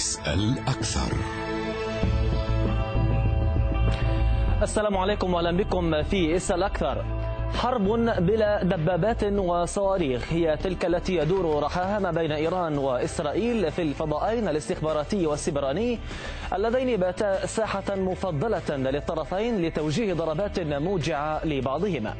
اسأل أكثر. السلام عليكم وأهلا بكم في اسال أكثر. حرب بلا دبابات وصواريخ هي تلك التي يدور رحاها ما بين إيران وإسرائيل في الفضائين الاستخباراتي والسبراني اللذين باتا ساحة مفضلة للطرفين لتوجيه ضربات موجعة لبعضهما.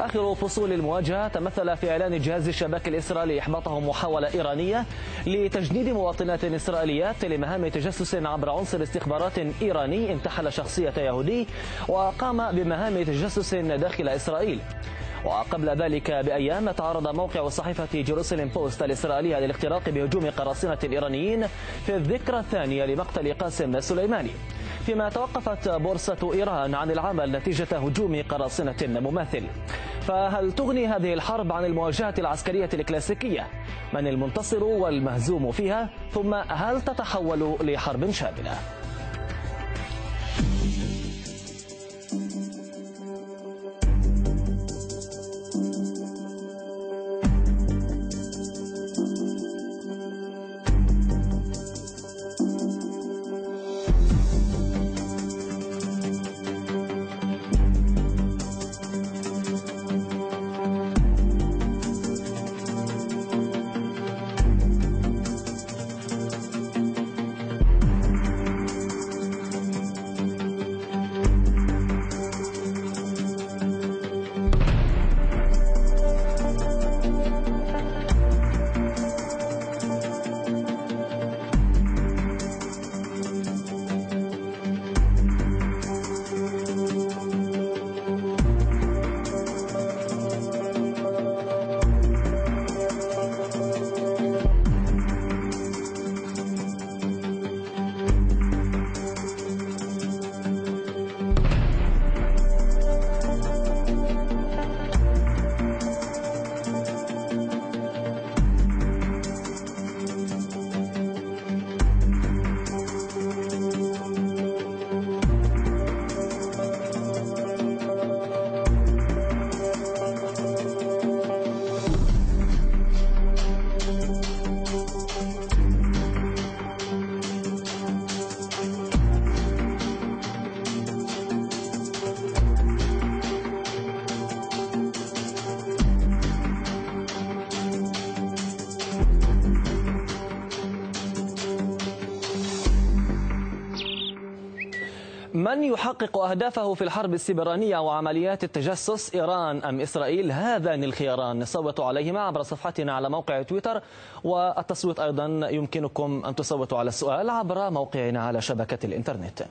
آخر فصول المواجهة تمثل في إعلان جهاز الشباك الإسرائيلي إحباطه محاولة إيرانية لتجنيد مواطنات إسرائيليات لمهام تجسس عبر عنصر استخبارات إيراني انتحل شخصية يهودي وقام بمهام تجسس داخل إسرائيل. وقبل ذلك بأيام تعرض موقع صحيفة جيروسلم بوست الإسرائيلية للاختراق بهجوم قراصنة الإيرانيين في الذكرى الثانية لمقتل قاسم سليماني. فيما توقفت بورصة إيران عن العمل نتيجة هجوم قراصنة مماثل فهل تغني هذه الحرب عن المواجهة العسكرية الكلاسيكية؟ من المنتصر والمهزوم فيها؟ ثم هل تتحول لحرب شاملة؟ من يحقق أهدافه في الحرب السبرانية وعمليات التجسس؟ إيران أم إسرائيل؟ هذان الخياران. صوتوا عليهما عبر صفحتنا على موقع تويتر والتصويت أيضا يمكنكم أن تصوتوا على السؤال عبر موقعنا على شبكة الإنترنت.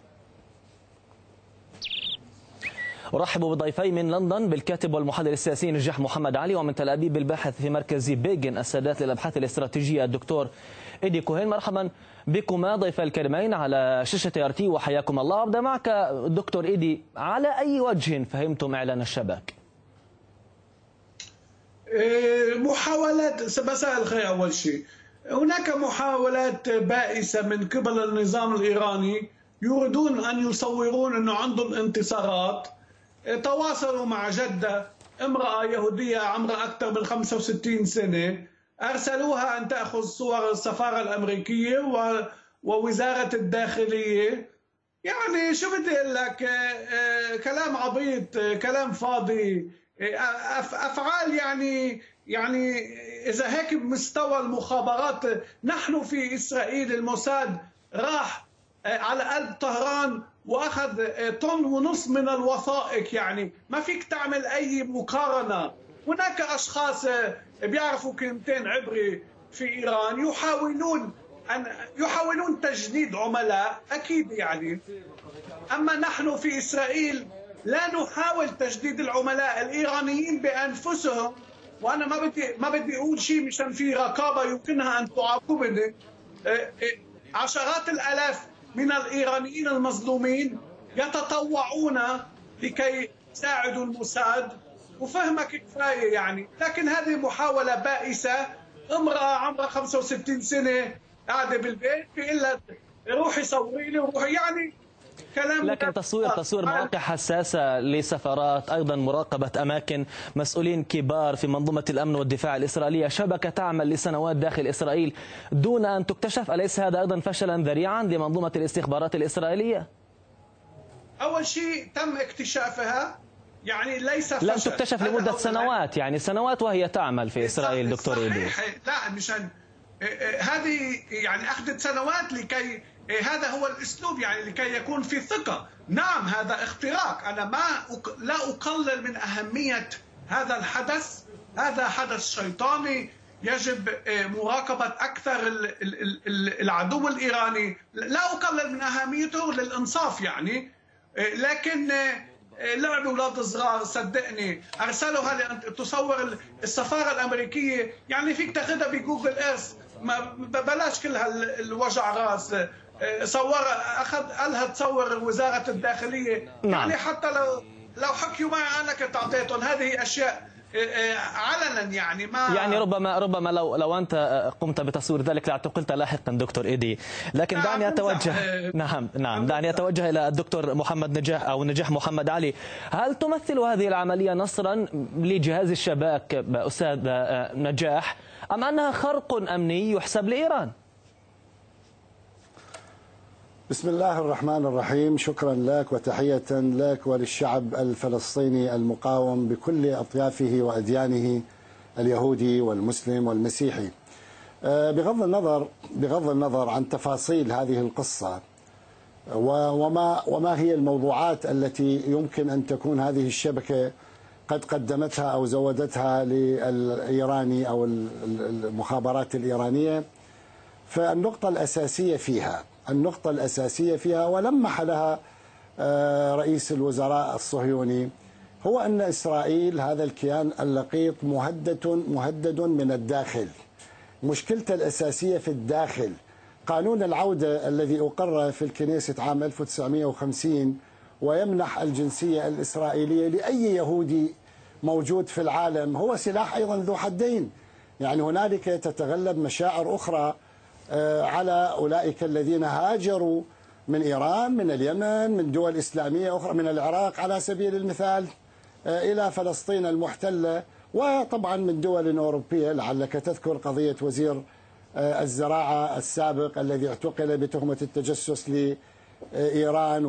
أرحب بضيفي من لندن بالكاتب والمحلل السياسي نجاح محمد علي ومن تل أبيب الباحث في مركز بيجن السادات للأبحاث الاستراتيجية الدكتور إيدي كوهين مرحبا بكما ضيف الكريمين على شاشة ارتي وحياكم الله. أبدأ معك دكتور إيدي على أي وجه فهمتم إعلان الشباك؟ محاولات مساء الخير أول شيء. هناك محاولات بائسة من قبل النظام الإيراني يريدون أن يصورون أنه عندهم انتصارات. تواصلوا مع جدة امرأة يهودية عمرها أكثر من 65 سنة. أرسلوها أن تأخذ صور السفارة الأمريكية ووزارة الداخلية. يعني شو بدي أقول لك؟ كلام عبيط كلام فاضي. أفعال يعني يعني إذا هيك بمستوى المخابرات نحن في إسرائيل الموساد راح على قلب طهران وأخذ طن ونص من الوثائق يعني. ما فيك تعمل أي مقارنة. هناك أشخاص بيعرفوا كلمتين عبري في إيران يحاولون ان يحاولون تجنيد عملاء أكيد يعني. أما نحن في إسرائيل لا نحاول تجديد العملاء الإيرانيين بأنفسهم وأنا ما بدي ما بدي أقول شيء مشان في رقابة يمكنها أن تعاقبني. عشرات الألاف من الإيرانيين المظلومين يتطوعون لكي يساعدوا الموساد. وفهمك كفاية يعني. لكن هذه محاولة بائسة. امرأة عمرها 65 سنة قاعدة بالبيت بيقول لها روحي صوري لي وروحي. يعني كلام لكن تصوير تصوير مواقع حساسة لسفارات أيضا مراقبة أماكن. مسؤولين كبار في منظومة الأمن والدفاع الإسرائيلية. شبكة تعمل لسنوات داخل إسرائيل دون أن تكتشف أليس هذا أيضا فشلا ذريعا لمنظومة الاستخبارات الإسرائيلية؟ أول شيء تم اكتشافها يعني ليس فشل. لم تكتشف لمدة سنوات يعني سنوات وهي تعمل في إسرائيل دكتور إيدي. لا مشان إيه، إيه، هذه يعني أخذت سنوات لكي إيه، هذا هو الأسلوب يعني لكي يكون في ثقة. نعم هذا اختراق. أنا ما لا أقلل من أهمية هذا الحدث. هذا حدث شيطاني. يجب مراقبة أكثر العدو الإيراني. لا أقلل من أهميته للإنصاف يعني. لكن لعبوا أولاد صغار صدقني. ارسلوها لأن تصور السفارة الأمريكية. يعني فيك تاخذها بجوجل إيرث. بلاش كل هالوجع راس. صور اخذ قالها تصور وزارة الداخلية. نعم. يعني حتى لو لو حكيوا معي أنا كنت أعطيتهم. هذه أشياء علنا يعني ما يعني ربما ربما لو لو أنت آه، قمت بتصوير ذلك لاعتقلت لاحقا دكتور إيدي. لكن نعم دعني اتوجه نعم. نعم دعني أتوجه إلى الدكتور محمد نجاح أو نجاح محمد علي. هل تمثل هذه العملية نصرا لجهاز الشباك أستاذ نجاح أم أنها خرق أمني يحسب لإيران؟ بسم الله الرحمن الرحيم. شكرا لك وتحية لك وللشعب الفلسطيني المقاوم بكل أطيافه وأديانه اليهودي والمسلم والمسيحي. آه، بغض النظر بغض النظر عن تفاصيل هذه القصة وما وما هي الموضوعات التي يمكن أن تكون هذه الشبكة قد قدمتها أو زودتها للإيراني أو المخابرات الإيرانية. فالنقطة الأساسية فيها النقطة الأساسية فيها ولمح لها آه، رئيس الوزراء الصهيوني هو أن إسرائيل هذا الكيان اللقيط مهدد مهدد من الداخل. مشكلته الأساسية في الداخل. قانون العودة الذي أقر في الكنيسة عام 1950 ويمنح الجنسية الإسرائيلية لأي يهودي موجود في العالم هو سلاح أيضا ذو حدين. يعني هنالك تتغلب مشاعر أخرى على أولئك الذين هاجروا من إيران من اليمن من دول إسلامية أخرى من العراق على سبيل المثال آه، إلى فلسطين المحتلة وطبعا من دول أوروبية لعلك تذكر قضية وزير آه، الزراعة السابق الذي اعتقل بتهمة التجسس لإيران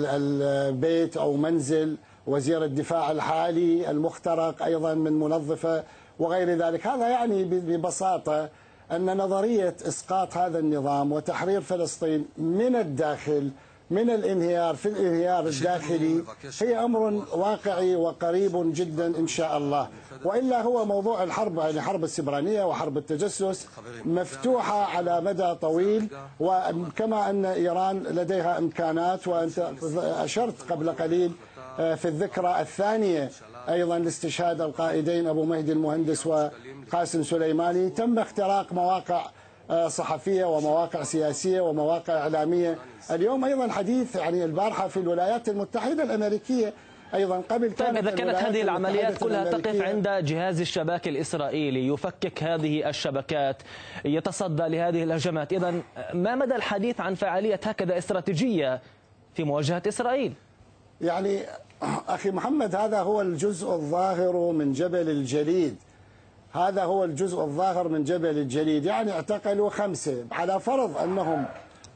والبيت أو منزل وزير الدفاع الحالي المخترق أيضا من منظفة وغير ذلك. هذا يعني ببساطة أن نظرية إسقاط هذا النظام وتحرير فلسطين من الداخل من الانهيار في الانهيار الداخلي هي أمر واقعي وقريب جدا إن شاء الله. وإلا هو موضوع الحرب يعني حرب السبرانية وحرب التجسس مفتوحة على مدى طويل وكما أن إيران لديها إمكانات وأنت أشرت قبل قليل آه، في الذكرى الثانية أيضا لاستشهاد القائدين أبو مهدي المهندس وقاسم سليماني تم اختراق مواقع آه، صحفية ومواقع سياسية ومواقع إعلامية. اليوم أيضا حديث يعني البارحة في الولايات المتحدة الأمريكية أيضا قبل طيب إذا كانت هذه العمليات كلها تقف عند جهاز الشباك الإسرائيلي يفكك هذه الشبكات يتصدى لهذه الهجمات اذا ما مدى الحديث عن فعالية هكذا استراتيجية في مواجهة إسرائيل؟ يعني أخي محمد هذا هو الجزء الظاهر من جبل الجليد. هذا هو الجزء الظاهر من جبل الجليد. يعني اعتقلوا خمسة على فرض أنهم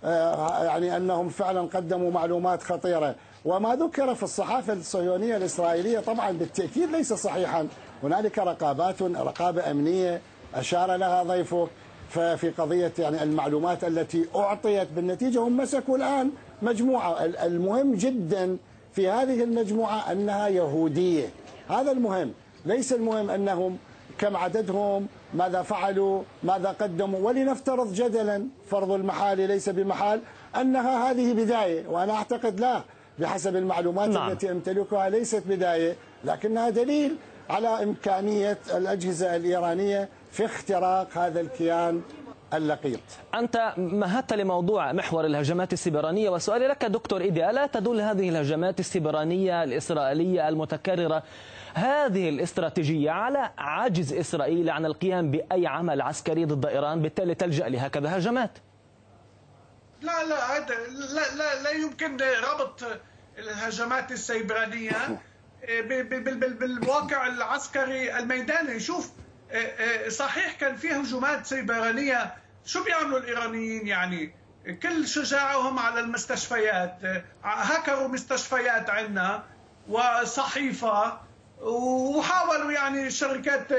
آه، يعني أنهم فعلا قدموا معلومات خطيرة. وما ذكر في الصحافة الصهيونية الإسرائيلية طبعا بالتأكيد ليس صحيحا. هنالك رقابات رقابة أمنية أشار لها ضيفه ففي قضية يعني المعلومات التي أعطيت بالنتيجة هم مسكوا الآن مجموعة المهم جدا في هذه المجموعة أنها يهودية. هذا المهم. ليس المهم أنهم كم عددهم ماذا فعلوا ماذا قدموا. ولنفترض جدلا فرض المحال ليس بمحال أنها هذه بداية وأنا أعتقد لا بحسب المعلومات نعم. التي أمتلكها ليست بداية لكنها دليل على إمكانية الأجهزة الإيرانية في اختراق هذا الكيان اللقيط. أنت مهدت لموضوع محور الهجمات السبرانية وسؤالي لك دكتور إيدي ألا تدل هذه الهجمات السبرانية الإسرائيلية المتكررة هذه الاستراتيجية على عجز إسرائيل عن القيام بأي عمل عسكري ضد إيران؟ بالتالي تلجأ لهكذا هجمات. لا لا هذا لا لا لا يمكن ربط الهجمات السيبرانية بالواقع العسكري الميداني. شوف صحيح كان في هجمات سيبرانية شو بيعملوا الإيرانيين؟ يعني كل شجاعهم على المستشفيات. هكروا مستشفيات عندنا وصحيفة وحاولوا يعني الشركات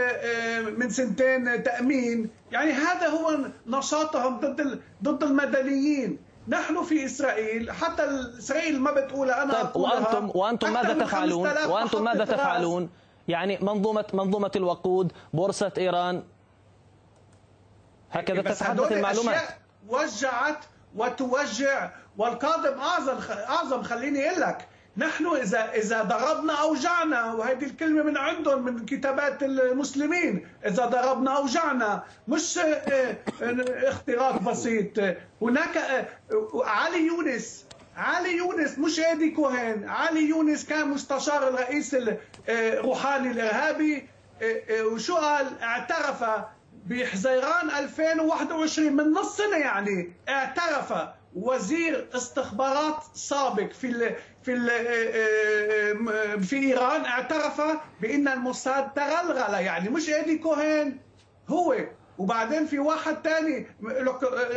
من سنتين تأمين. يعني هذا هو نشاطهم ضد ضد المدنيين. نحن في إسرائيل حتى إسرائيل ما بتقول أنا طيب وأنتم وأنتم ماذا تفعلون؟ وأنتم ماذا تفعلون؟ يعني منظومه منظومة الوقود بورصة إيران هكذا تتحدث المعلومات. وجعت وتوجع والقادم أعظم أعظم خليني أقول لك نحن إذا إذا ضربنا أوجعنا وهذه الكلمة من عندهم من كتابات المسلمين إذا ضربنا أوجعنا مش آه، آه، اختراق بسيط. هناك آه، علي يونس علي يونس مش إيدي كوهين علي يونس كان مستشار الرئيس الروحاني الإرهابي وشو قال؟ اعترف بحزيران 2021 من نص سنة يعني اعترف وزير استخبارات سابق في ال في ال في إيران اعترف بأن الموساد تغلغل يعني مش إيدي كوهين هو وبعدين في واحد ثاني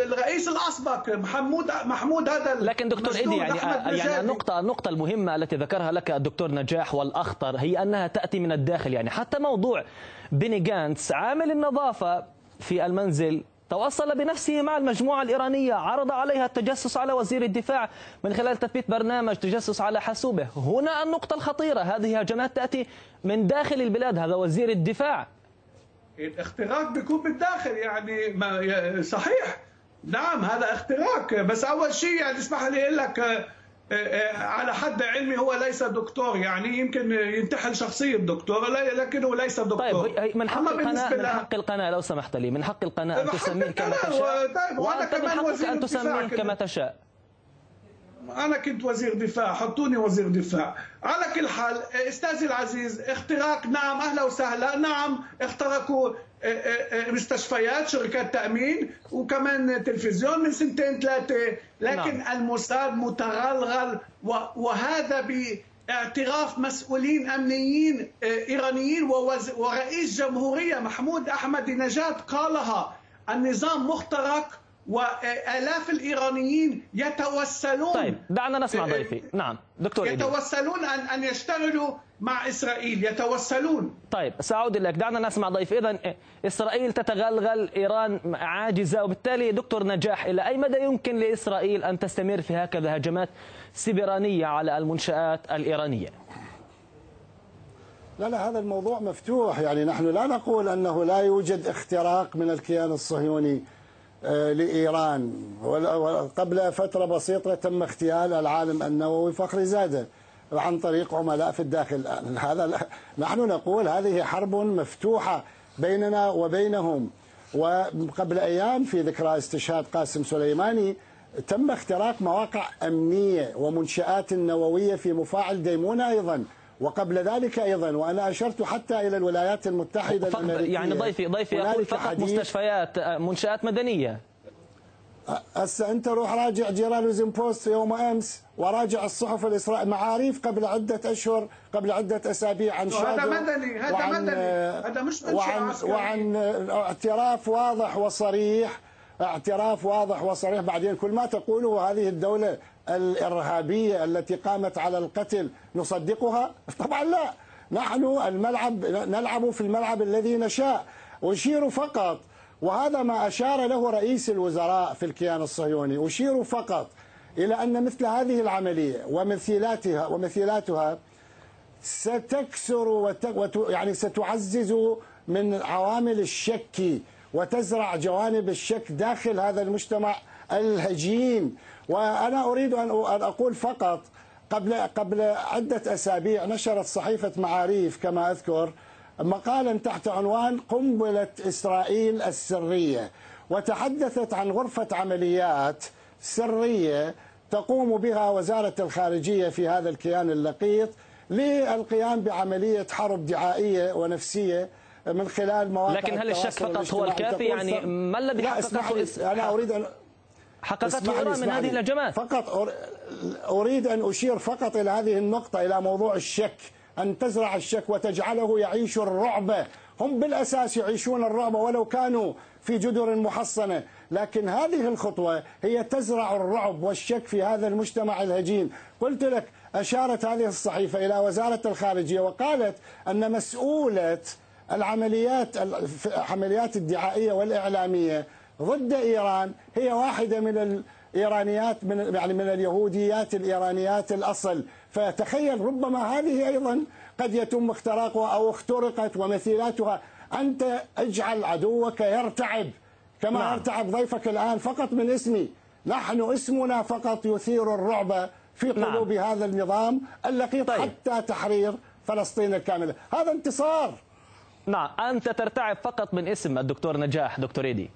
الرئيس الأسبق محمود محمود هذا لكن دكتور ايدي يعني يعني النقطه النقطه المهمة التي ذكرها لك الدكتور نجاح والأخطر هي أنها تأتي من الداخل يعني حتى موضوع بيني جانتس عامل النظافة في المنزل تواصل بنفسه مع المجموعة الإيرانية عرض عليها التجسس على وزير الدفاع من خلال تثبيت برنامج تجسس على حاسوبه. هنا النقطة الخطيرة هذه هجمات تأتي من داخل البلاد هذا وزير الدفاع. الاختراق بيكون بالداخل يعني ما صحيح. نعم هذا اختراق. بس أول شيء يعني اسمح لي أقول لك آه، آه، على حد علمي هو ليس دكتور. يعني يمكن ينتحل شخصية دكتور لكنه ليس دكتور. طيب من حق القناة من حق القناة لو سمحت لي من حق القناة أن تسميه كما تشاء. طيب وأنا كمان وزير أن تسميه كما تشاء. أنا كنت وزير دفاع حطوني وزير دفاع. على كل حال أستاذي العزيز اختراق نعم أهلا وسهلا. نعم اخترقوا آه، آه، آه، مستشفيات شركات تأمين وكمان تلفزيون من سنتين ثلاثة. لكن نعم. الموساد متغلغل وهذا باعتراف مسؤولين أمنيين إيرانيين ورئيس جمهورية محمود أحمد نجاد قالها. النظام مخترق وآلاف الإيرانيين يتوسلون طيب دعنا نسمع ضيفي. نعم دكتور يتوسلون ان أن يشتغلوا مع إسرائيل يتوسلون. طيب سأعود لك. دعنا نسمع ضيف اذا إسرائيل تتغلغل إيران عاجزة. وبالتالي دكتور نجاح إلى أي مدى يمكن لإسرائيل أن تستمر في هكذا هجمات سبرانيه على المنشآت الإيرانية؟ لا لا هذا الموضوع مفتوح. يعني نحن لا نقول أنه لا يوجد اختراق من الكيان الصهيوني. لإيران. قبل فترة بسيطة تم اغتيال العالم النووي فخري زادة عن طريق عملاء في الداخل. هذا نحن نقول هذه حرب مفتوحة بيننا وبينهم. وقبل أيام في ذكرى استشهاد قاسم سليماني تم اختراق مواقع أمنية ومنشآت نووية في مفاعل ديمونة أيضا. وقبل ذلك أيضا وأنا أشرت حتى إلى الولايات المتحدة الأمريكية. يعني ضيفي ضيفي يقول فقط مستشفيات منشآت مدنية. هسه أنت روح راجع جيرالوزم بوست يوم أمس وراجع الصحف الاسرائيليه معاريف قبل عدة أشهر قبل عدة أسابيع عن شادو هذا مدني هذا مدني. هذا مش وعن وعن اعتراف واضح وصريح اعتراف واضح وصريح بعدين. كل ما تقوله هذه الدولة الإرهابية التي قامت على القتل نصدقها؟ طبعا لا. نحن الملعب نلعب في الملعب الذي نشاء أشير فقط وهذا ما أشار له رئيس الوزراء في الكيان الصهيوني أشير فقط إلى أن مثل هذه العملية ومثيلاتها ومثيلاتها ستكسر وت... يعني ستعزز من عوامل الشك وتزرع جوانب الشك داخل هذا المجتمع الهجين. وأنا أريد أن أقول فقط قبل قبل عدة أسابيع نشرت صحيفة معاريف كما أذكر مقالا تحت عنوان قنبلة إسرائيل السرية. وتحدثت عن غرفة عمليات سرية تقوم بها وزارة الخارجية في هذا الكيان اللقيط للقيام بعملية حرب دعائية ونفسية من خلال مواقع لكن هل الشك فقط هو الكافي؟ يعني ما الذي حققه أنا أريد أن حققته إيران من هذه الهجمات. فقط أريد أن أشير فقط إلى هذه النقطة إلى موضوع الشك أن تزرع الشك وتجعله يعيش الرعب. هم بالأساس يعيشون الرعب ولو كانوا في جدر محصنة. لكن هذه الخطوة هي تزرع الرعب والشك في هذا المجتمع الهجين. قلت لك أشارت هذه الصحيفة إلى وزارة الخارجية وقالت أن مسؤولة العمليات العمليات الدعائية والإعلامية ضد إيران هي واحدة من الإيرانيات من يعني من اليهوديات الإيرانيات الأصل فتخيل ربما هذه أيضا قد يتم اختراقها أو اخترقت ومثيلاتها أنت اجعل عدوك يرتعب كما نعم. يرتعب ضيفك الآن فقط من اسمي نحن اسمنا فقط يثير الرعب في نعم. قلوب نعم. هذا النظام اللقيط طيب. حتى تحرير فلسطين الكاملة هذا انتصار نعم أنت ترتعب فقط من اسم الدكتور نجاح دكتور إيدي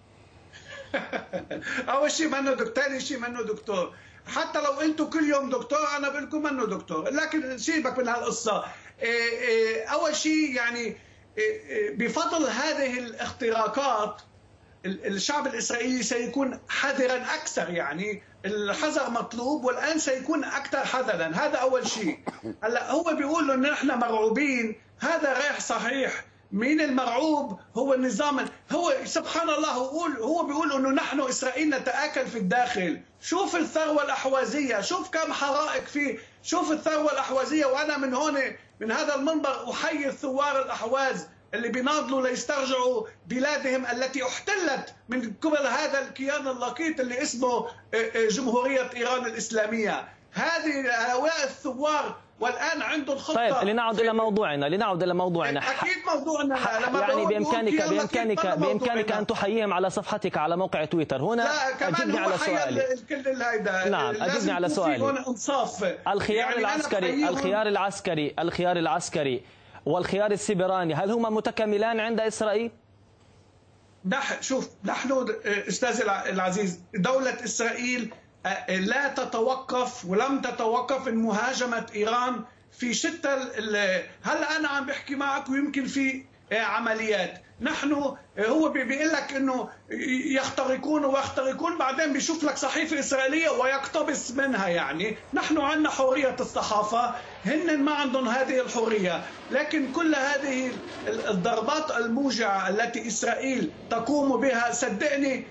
أول شيء منه دكتور ثاني شيء منه دكتور. حتى لو أنتم كل يوم دكتور أنا بقول لكم منه دكتور. لكن سيبك من هالقصة. إيه، إيه، أول شيء يعني إيه، بفضل هذه الاختراقات الشعب الإسرائيلي سيكون حذرا أكثر يعني. الحذر مطلوب والآن سيكون أكثر حذرا. هذا أول شيء. هلأ هو بيقول إنه نحن مرعوبين. هذا غير صحيح. مين المرعوب؟ هو النظام هو سبحان الله هو هو بيقول إنه نحن إسرائيل نتآكل في الداخل. شوف الثروة الأحوازية شوف كم حرائق فيه. شوف الثروة الأحوازية وأنا من هون من هذا المنبر أحيي الثوار الأحواز اللي بيناضلوا ليسترجعوا بلادهم التي احتلت من قبل هذا الكيان اللقيط اللي اسمه آه، آه، جمهورية إيران الإسلامية. هذه هؤلاء الثوار والآن عندهم خطة طيب لنعد إلى موضوعنا لنعد إلى موضوعنا. أكيد موضوعنا لما يعني بامكانك بامكانك بامكانك أن تحييهم على صفحتك على موقع تويتر. هنا أجبني على سؤالي. الكل هيدا. نعم أجبني على سؤالي. انصاف. الخيار يعني العسكري الخيار العسكري الخيار العسكري والخيار السبراني هل هما متكاملان عند إسرائيل؟ نح شوف نحن أستاذ العزيز دولة إسرائيل لا تتوقف ولم تتوقف مهاجمة إيران في شتى هلا أنا عم بحكي معك ويمكن في عمليات. نحن هو بيقول لك إنه يخترقون ويخترقون بعدين بيشوف لك صحيفة إسرائيلية ويقتبس منها يعني. نحن عندنا حرية الصحافة هن ما عندهم هذه الحرية. لكن كل هذه الضربات الموجعة التي إسرائيل تقوم بها صدقني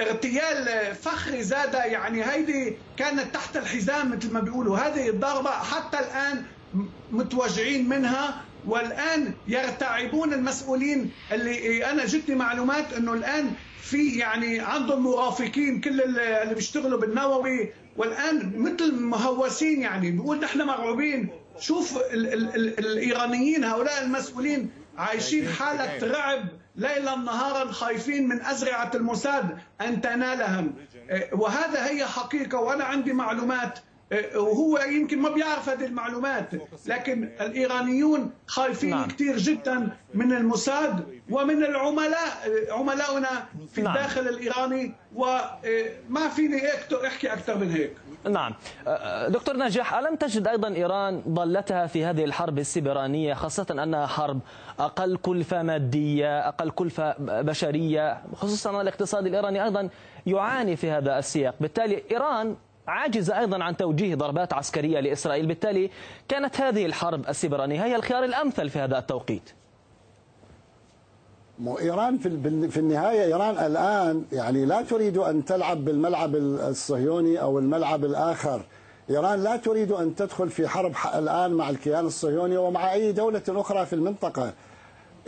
اغتيال فخري زادة يعني هيدي كانت تحت الحزام مثل ما بيقولوا. هذه الضربة حتى الآن متوجعين منها والآن يرتعبون المسؤولين اللي أنا جتني معلومات أنه الآن في يعني عندهم مرافقين كل اللي بيشتغلوا بالنووي والآن مثل مهوسين يعني. بيقول نحن مرعوبين. شوف ال ال ال الإيرانيين هؤلاء المسؤولين عايشين حالة رعب. ليلا نهارا خايفين من أزرعة الموساد أن تنالهم. إيه، وهذا هي حقيقة وأنا عندي معلومات. وهو يمكن ما بيعرف هذه المعلومات لكن الإيرانيون خايفين نعم. كثير جدا من الموساد ومن العملاء عملائنا في نعم. الداخل الإيراني وما فيني أحكي أكثر من هيك نعم دكتور نجاح ألم تجد أيضا إيران ضلتها في هذه الحرب السبرانية خاصة أنها حرب أقل كلفة مادية أقل كلفة بشرية خصوصا الاقتصاد الإيراني أيضا يعاني في هذا السياق بالتالي إيران عاجزة أيضا عن توجيه ضربات عسكرية لإسرائيل بالتالي كانت هذه الحرب السبرانية هي الخيار الأمثل في هذا التوقيت. إيران في في النهاية إيران الآن يعني لا تريد أن تلعب بالملعب الصهيوني أو الملعب الآخر. إيران لا تريد أن تدخل في حرب الآن مع الكيان الصهيوني ومع أي دولة أخرى في المنطقة.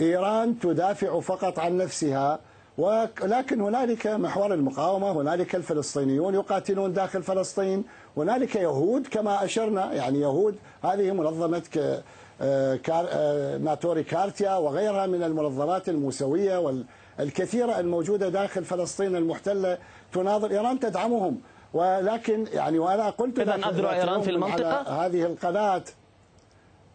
إيران تدافع فقط عن نفسها. ولكن هنالك محور المقاومة هنالك الفلسطينيون يقاتلون داخل فلسطين هنالك يهود كما أشرنا يعني يهود هذه منظمة ناتوري كارتيا وغيرها من المنظمات الموسوية والكثيرة الموجودة داخل فلسطين المحتلة تناظر. إيران تدعمهم ولكن يعني وأنا قلت إذا أذرع إيران في المنطقة؟ هذه القناة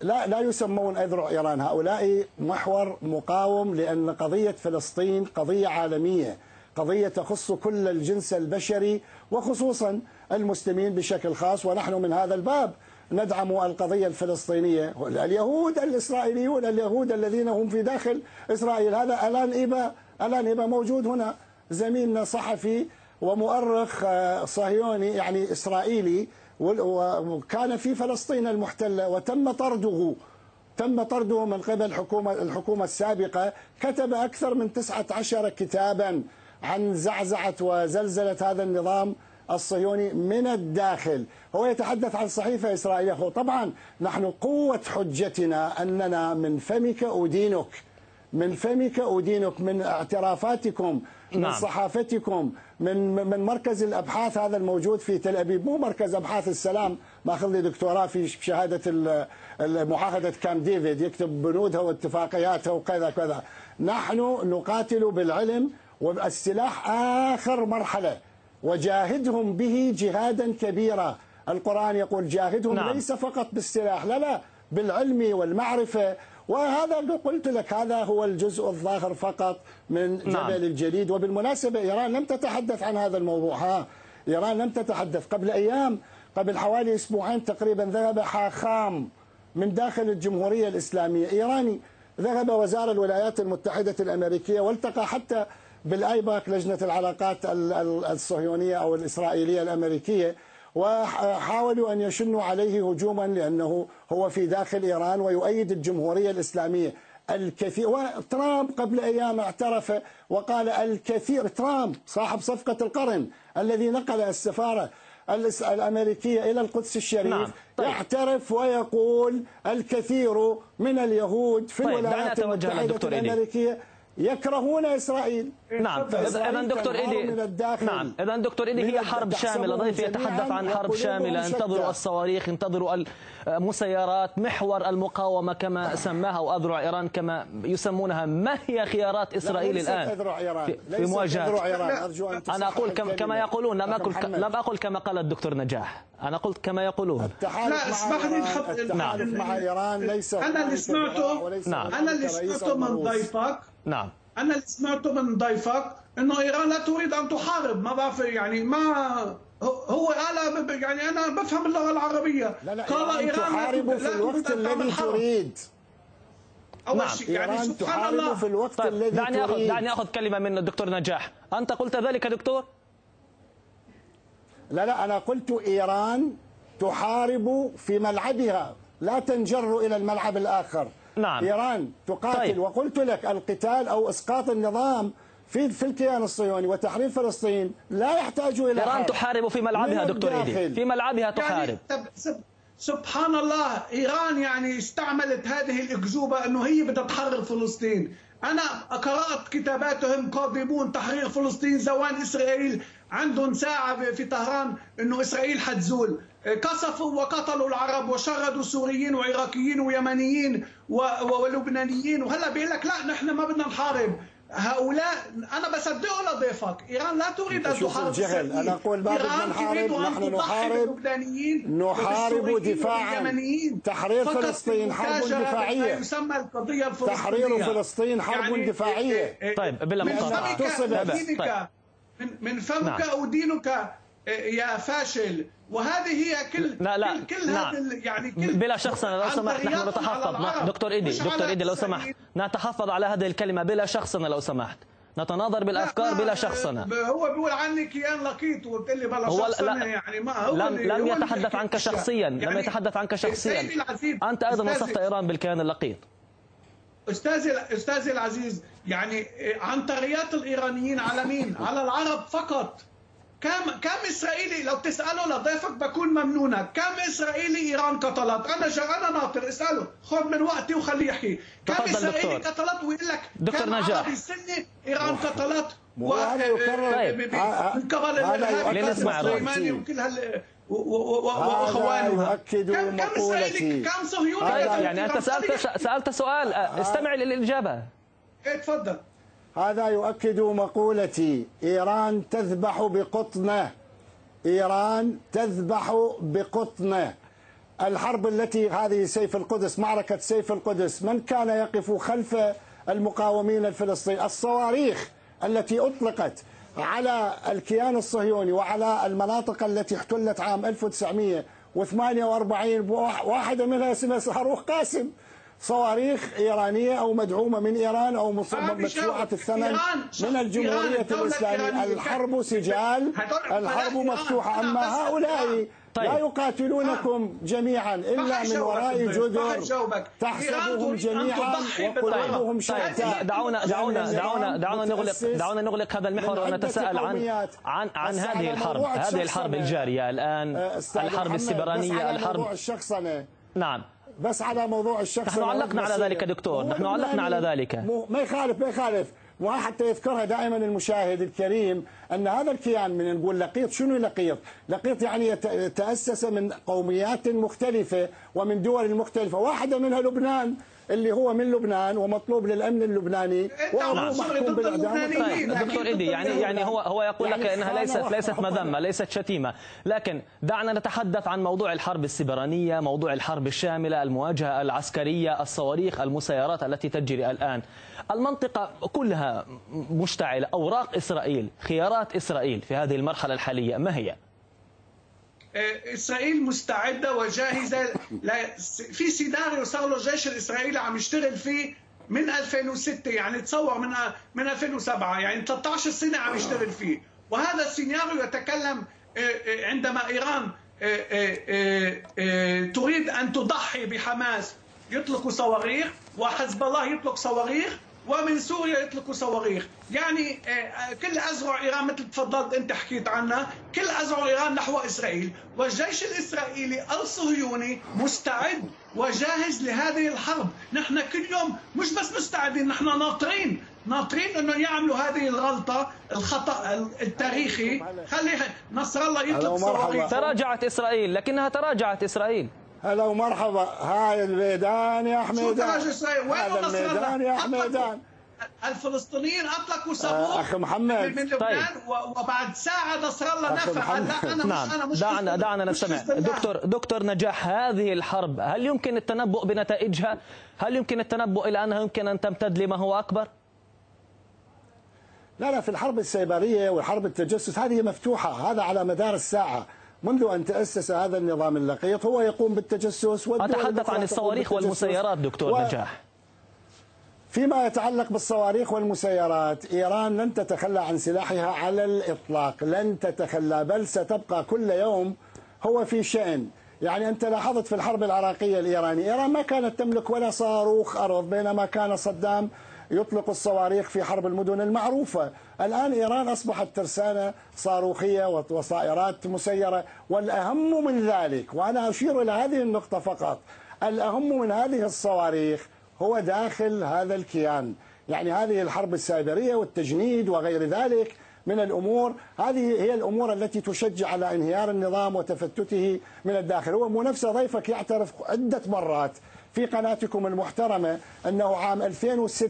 لا لا يسمون أذرع إيران هؤلاء محور مقاوم لأن قضية فلسطين قضية عالمية قضية تخص كل الجنس البشري وخصوصا المسلمين بشكل خاص ونحن من هذا الباب ندعم القضية الفلسطينية اليهود الإسرائيليون اليهود الذين هم في داخل إسرائيل. هذا ألان إيبا ألان إيبا موجود هنا زميلنا صحفي ومؤرخ آه، صهيوني يعني إسرائيلي. وكان في فلسطين المحتلة وتم طرده. تم طرده من قبل حكومة الحكومة السابقة. كتب أكثر من 19 كتابا عن زعزعة وزلزلة هذا النظام الصهيوني من الداخل. هو يتحدث عن صحيفة إسرائيلية. هو طبعا نحن قوة حجتنا أننا من فمك أدينك من فمك أدينك من اعترافاتكم. من نعم. صحافتكم. من من مركز الأبحاث هذا الموجود في تل أبيب. مو مركز أبحاث السلام. ماخذ لي دكتوراه في شهادة معاهدة كام ديفيد. يكتب بنودها واتفاقياتها وكذا كذا. نحن نقاتل بالعلم والسلاح آخر مرحلة. وجاهدهم به جهادا كبيرا. القرآن يقول جاهدهم نعم. ليس فقط بالسلاح. لا لا. بالعلم والمعرفة وهذا قلت لك هذا هو الجزء الظاهر فقط من جبل نعم. الجليد. وبالمناسبة إيران لم تتحدث عن هذا الموضوع. ها إيران لم تتحدث. قبل أيام قبل حوالي أسبوعين تقريبا ذهب حاخام من داخل الجمهورية الإسلامية. إيراني ذهب وزارة الولايات المتحدة الأمريكية والتقى حتى بالآيباك لجنة العلاقات الصهيونية أو الإسرائيلية الأمريكية. وحاولوا أن يشنوا عليه هجوما لأنه هو في داخل إيران ويؤيد الجمهورية الإسلامية الكثير وترامب قبل أيام اعترف وقال الكثير ترامب صاحب صفقة القرن الذي نقل السفارة الأمريكية إلى القدس الشريف نعم. طيب. يعترف ويقول الكثير من اليهود في طيب. الولايات المتحدة الأمريكية يكرهون إسرائيل. نعم. إذا دكتور ايدي نعم. إذا دكتور إيدي هي حرب شاملة. ضيف يتحدث عن حرب شاملة. انتظروا الصواريخ انتظروا المسيرات محور المقاومة كما سماها وأذرع إيران كما يسمونها. ما هي خيارات إسرائيل الآن؟ أذرع إيران. في, في مواجهة. أنا أقول كما يقولون. لم أقل لم أقل كما قال الدكتور نجاح. أنا قلت كما يقولون. التحالف اسمح لي التحالف مع إيران ليس أنا اللي سمعته نعم. أنا اللي سمعته من ضيفك نعم. أنا اللي سمعته من ضيفك إنه إيران لا تريد أن تحارب. ما بعرف يعني ما هو قال يعني أنا بفهم اللغة العربية. لا لا قال إيران تحارب في الوقت الذي تريد. اول نعم. شيء يعني إيران سبحان الله. في الوقت طيب. الذي دعني تريد. أخذ دعني آخذ كلمة من الدكتور نجاح. أنت قلت ذلك دكتور؟ لا لا أنا قلت إيران تحارب في ملعبها. لا تنجر إلى الملعب الآخر. نعم. إيران تقاتل طيب. وقلت لك القتال أو إسقاط النظام في في الكيان الصهيوني وتحرير فلسطين لا يحتاج إلى إيران تحارب في ملعبها دكتور إيدي؟ في ملعبها تحارب. يعني سبحان الله إيران يعني استعملت هذه الأكذوبة إنه هي بدها تحرر فلسطين. أنا قرأت كتاباتهم قاضبون تحرير فلسطين زوان إسرائيل عندهم ساعة في طهران إنه إسرائيل حتزول. قصفوا وقتلوا العرب وشردوا سوريين وعراقيين ويمنيين ولبنانيين. وهلا بيقول لك لا نحن ما بدنا نحارب. هؤلاء أنا بصدقه لضيفك. إيران لا تريد أن تحارب الجهل أنا أقول ما بدنا نحارب نحن نحارب. نحارب دفاعا. تحرير فلسطين حرب دفاعية. يسمى القضية الفلسطينية. تحرير فلسطين حرب يعني دفاعية. طيب بلا مقاطعه من من فمك نعم. ادينك يا فاشل وهذه هي كل لا لا كل, كل نعم. هذا يعني كل بلا شخص لو سمحت نحن نتحفظ. دكتور إيدي دكتور إيدي لو سمحت. نتحفظ على هذه الكلمة بلا شخصنا لو سمحت. نتناظر بالافكار بلا شخصنا هو بيقول عني كيان لقيت وقلت لي بلا هو شخصنا يعني ما هو لم, لم يتحدث عنك شخصيا يعني لم يتحدث عنك شخصيا. أنت أيضا وصفت إيران بالكيان اللقيط. أستاذي أستاذي العزيز يعني عنتريات الإيرانيين على مين؟ على العرب فقط. كم كم إسرائيلي لو تساله لضيفك بكون ممنونة. كم إسرائيلي إيران قتلت؟ أنا أنا ناطر اساله خذ من وقتي وخليه يحكي. كم إسرائيلي قتلت؟ ويقول لك دكتور كم نجاح. سني إيران قتلت؟ وهذا يكرر طيب. من قبل الإرهابي وكل هال واخوانها يؤكد كم مقولتي كم صهيوني يعني أنت سألت سألت سؤال. استمع للإجابة. إيه تفضل. هذا يؤكد مقولتي. إيران تذبح بقطنة. إيران تذبح بقطنة. الحرب التي هذه سيف القدس معركة سيف القدس من كان يقف خلف المقاومين الفلسطينيين؟ الصواريخ التي أطلقت على الكيان الصهيوني وعلى المناطق التي احتلت عام 1948 واحدة منها اسمها صاروخ قاسم. صواريخ إيرانية أو مدعومة من إيران أو مدفوعة. الثمن من الجمهورية الإسلامية. الحرب سجال الحرب. مفتوحة. أما هؤلاء طيب. لا يقاتلونكم جميعا إلا من وراء. جدر تحسبهم جميعا وقلوبهم طيب شتى دعونا دعونا دعونا دعونا نغلق دعونا نغلق هذا المحور ونتساءل عن. عن عن هذه الحرب. هذه الحرب. الجارية الآن. الحرب السبرانية الحرب الشخصنة. نعم. بس على موضوع الشخص نحن علقنا على ذلك دكتور، نحن علقنا على ذلك. ما يخالف ما يخالف. وحتى يذكرها دائما المشاهد الكريم أن هذا الكيان من نقول لقيط. شنو لقيط؟ لقيط يعني تأسس من قوميات مختلفة ومن دول مختلفة، واحدة منها لبنان. اللي هو من لبنان ومطلوب للأمن اللبناني وهو نعم. محكوم ضد بالاعدام اللبنانيين. طيب دكتور إيدي يعني. يعني هو هو يقول لك يعني إنها ليست ليست. مذمة ليست شتيمة لكن دعنا نتحدث عن موضوع الحرب السبرانيه موضوع الحرب الشاملة المواجهة العسكرية الصواريخ المسيرات التي تجري الآن المنطقة كلها مشتعلة أوراق إسرائيل خيارات إسرائيل في هذه المرحلة الحالية ما هي إسرائيل مستعدة وجاهزة في سيناريو صار له الجيش الإسرائيلي عم يشتغل فيه من 2006 يعني تصور من من 2007 يعني 13 سنة عم يشتغل فيه. وهذا السيناريو يتكلم آه، آه، عندما إيران آه، تريد أن تضحي بحماس يطلقوا صواريخ وحزب الله يطلق صواريخ ومن سوريا يطلقوا صواريخ. يعني آه، كل أزرع إيران مثل تفضلت أنت حكيت عنها كل أزرع إيران نحو إسرائيل. والجيش الإسرائيلي الصهيوني مستعد وجاهز لهذه الحرب. نحن كل يوم مش بس مستعدين نحن ناطرين. ناطرين أنه يعملوا هذه الغلطة الخطأ التاريخي. خلي نصر الله يطلق. صواريخ. تراجعت إسرائيل لكنها تراجعت إسرائيل. هلا ومرحبا هاي الميدان يا شو حميدان؟ وين هذا نصر الله؟ الميدان يا أطلقوا- حميدان الفلسطينيين أطلقوا صاروخ أخ محمد. من لبنان طيب. وبعد ساعة نصر الله محمد. لا أنا مش أنا نعم مش دعنا دعنا نستمع. دكتور دكتور نجاح هذه الحرب هل يمكن التنبؤ بنتائجها هل يمكن التنبؤ إلى أنها يمكن أن تمتد لما هو أكبر لا لا في الحرب السيبرية والحرب التجسس هذه مفتوحة هذا على مدار الساعة منذ أن تأسس هذا النظام اللقيط هو يقوم بالتجسس الأخرى عن الصواريخ. والمسيرات دكتور و- نجاح فيما يتعلق بالصواريخ والمسيرات إيران لن تتخلى عن سلاحها على الإطلاق لن تتخلى بل ستبقى كل يوم هو في شأن يعني أنت لاحظت في الحرب العراقية الإيرانية إيران ما كانت تملك ولا صاروخ أرض بينما كان صدام يطلق الصواريخ في حرب المدن المعروفة. الآن إيران أصبحت ترسانة صاروخية وصائرات مسيرة والأهم من ذلك وأنا أشير إلى هذه النقطة فقط الأهم من هذه الصواريخ هو داخل هذا الكيان. يعني هذه الحرب السايبرية والتجنيد وغير ذلك من الأمور. هذه هي الأمور التي تشجع على انهيار النظام وتفتته من الداخل. هو نفسه ضيفك يعترف عدة مرات في قناتكم المحترمة أنه عام 2006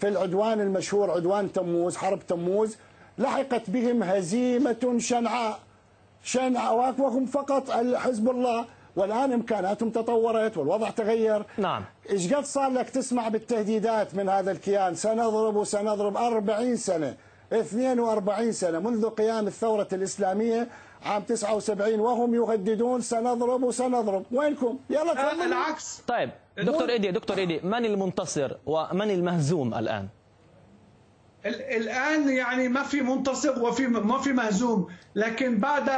في العدوان المشهور عدوان تموز حرب تموز لحقت بهم هزيمة شنعاء. شنعاء وهم فقط حزب الله. والآن إمكاناتهم تطورت والوضع تغير. نعم. إيش قد صار لك تسمع بالتهديدات من هذا الكيان؟ سنضرب وسنضرب 40 سنة 42 سنة منذ قيام الثورة الإسلامية. عام 79 وهم يهددون سنضرب وسنضرب. وينكم؟ يلا لا، تفضلوا. العكس. طيب دكتور إيدي دكتور إيدي من المنتصر ومن المهزوم الآن؟ ال- الآن يعني ما في منتصر وفي ما في مهزوم لكن بعد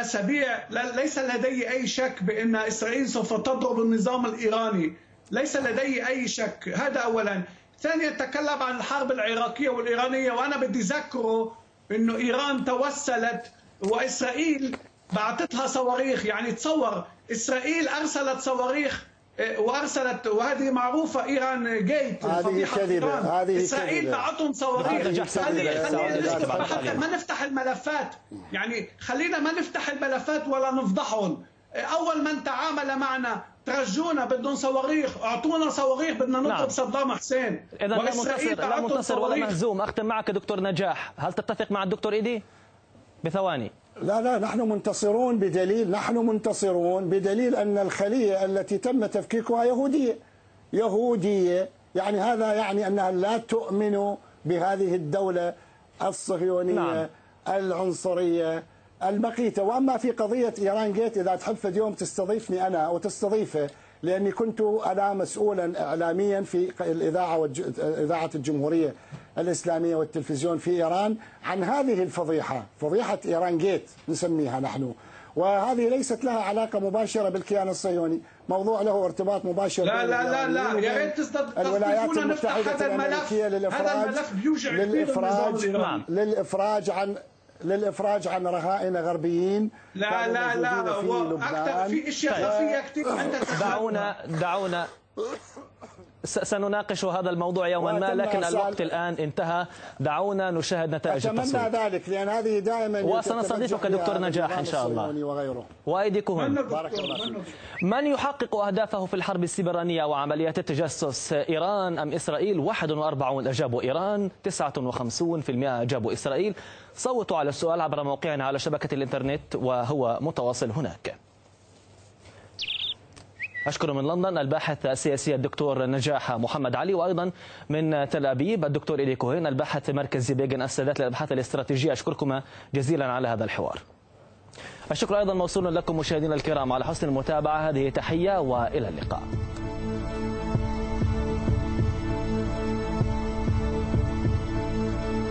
أسابيع لا- ليس لدي أي شك بأن إسرائيل سوف تضرب النظام الإيراني. ليس لدي أي شك. هذا اولا. ثانيا تكلم عن الحرب العراقية والإيرانية وأنا بدي اذكره إنه إيران توسلت وإسرائيل بعثت لها صواريخ يعني تصور إسرائيل أرسلت صواريخ إيه، وأرسلت وهذه معروفة إيران جيت هذه إيران. هذه إسرائيل. بعتهم صواريخ. خلينا. ما نفتح الملفات يعني خلينا ما نفتح الملفات ولا نفضحهم أول من تعامل معنا ترجونا بدهم صواريخ أعطونا صواريخ بدنا نضرب نعم. صدام حسين إذا لا منتصر لا منتصر ولا. مهزوم أختم معك دكتور نجاح هل تتفق مع الدكتور إيدي بثواني. لا لا نحن منتصرون بدليل نحن منتصرون بدليل أن الخلية التي تم تفكيكها يهودية. يهودية يعني هذا يعني أنها لا تؤمن بهذه الدولة الصهيونية نعم. العنصرية المقيتة. وأما في قضية إيران جيت إذا تحب في يوم تستضيفني أنا وتستضيفه لأني كنت أنا مسؤولا اعلاميا في الإذاعة إذاعة الجمهورية الإسلامية والتلفزيون في إيران عن هذه الفضيحة، فضيحة إيران جيت نسميها نحن. وهذه ليست لها علاقة مباشرة بالكيان الصهيوني، موضوع له ارتباط مباشر لا لا لا لا. يا ريت الولايات المتحدة الأمريكية للإفراج هذا الملف بيوجع للإفراج للإفراج عن للإفراج عن رهائن غربيين لا لا لا أكثر في أشياء خفية كثير انت دعونا دعونا. سنناقش هذا الموضوع يوما ما لكن الوقت الآن انتهى. دعونا نشاهد نتائج التصويت. أتمنى ذلك لأن هذه دائما وسنستضيفك دكتور نجاح إن شاء الله. من, بارك الله من يحقق أهدافه في الحرب السبرانية وعمليات التجسس إيران أم إسرائيل؟ 41 أجابوا إيران 59% أجابوا إسرائيل. صوتوا على السؤال عبر موقعنا على شبكة الإنترنت وهو متواصل هناك. أشكر من لندن الباحث السياسي الدكتور نجاح محمد علي وأيضا من تل أبيب الدكتور إلي كوهين الباحث مركز بيجن السادات للأبحاث الاستراتيجية. أشكركما جزيلا على هذا الحوار. الشكر أيضا موصول لكم مشاهدينا الكرام على حسن المتابعة. هذه تحية وإلى اللقاء.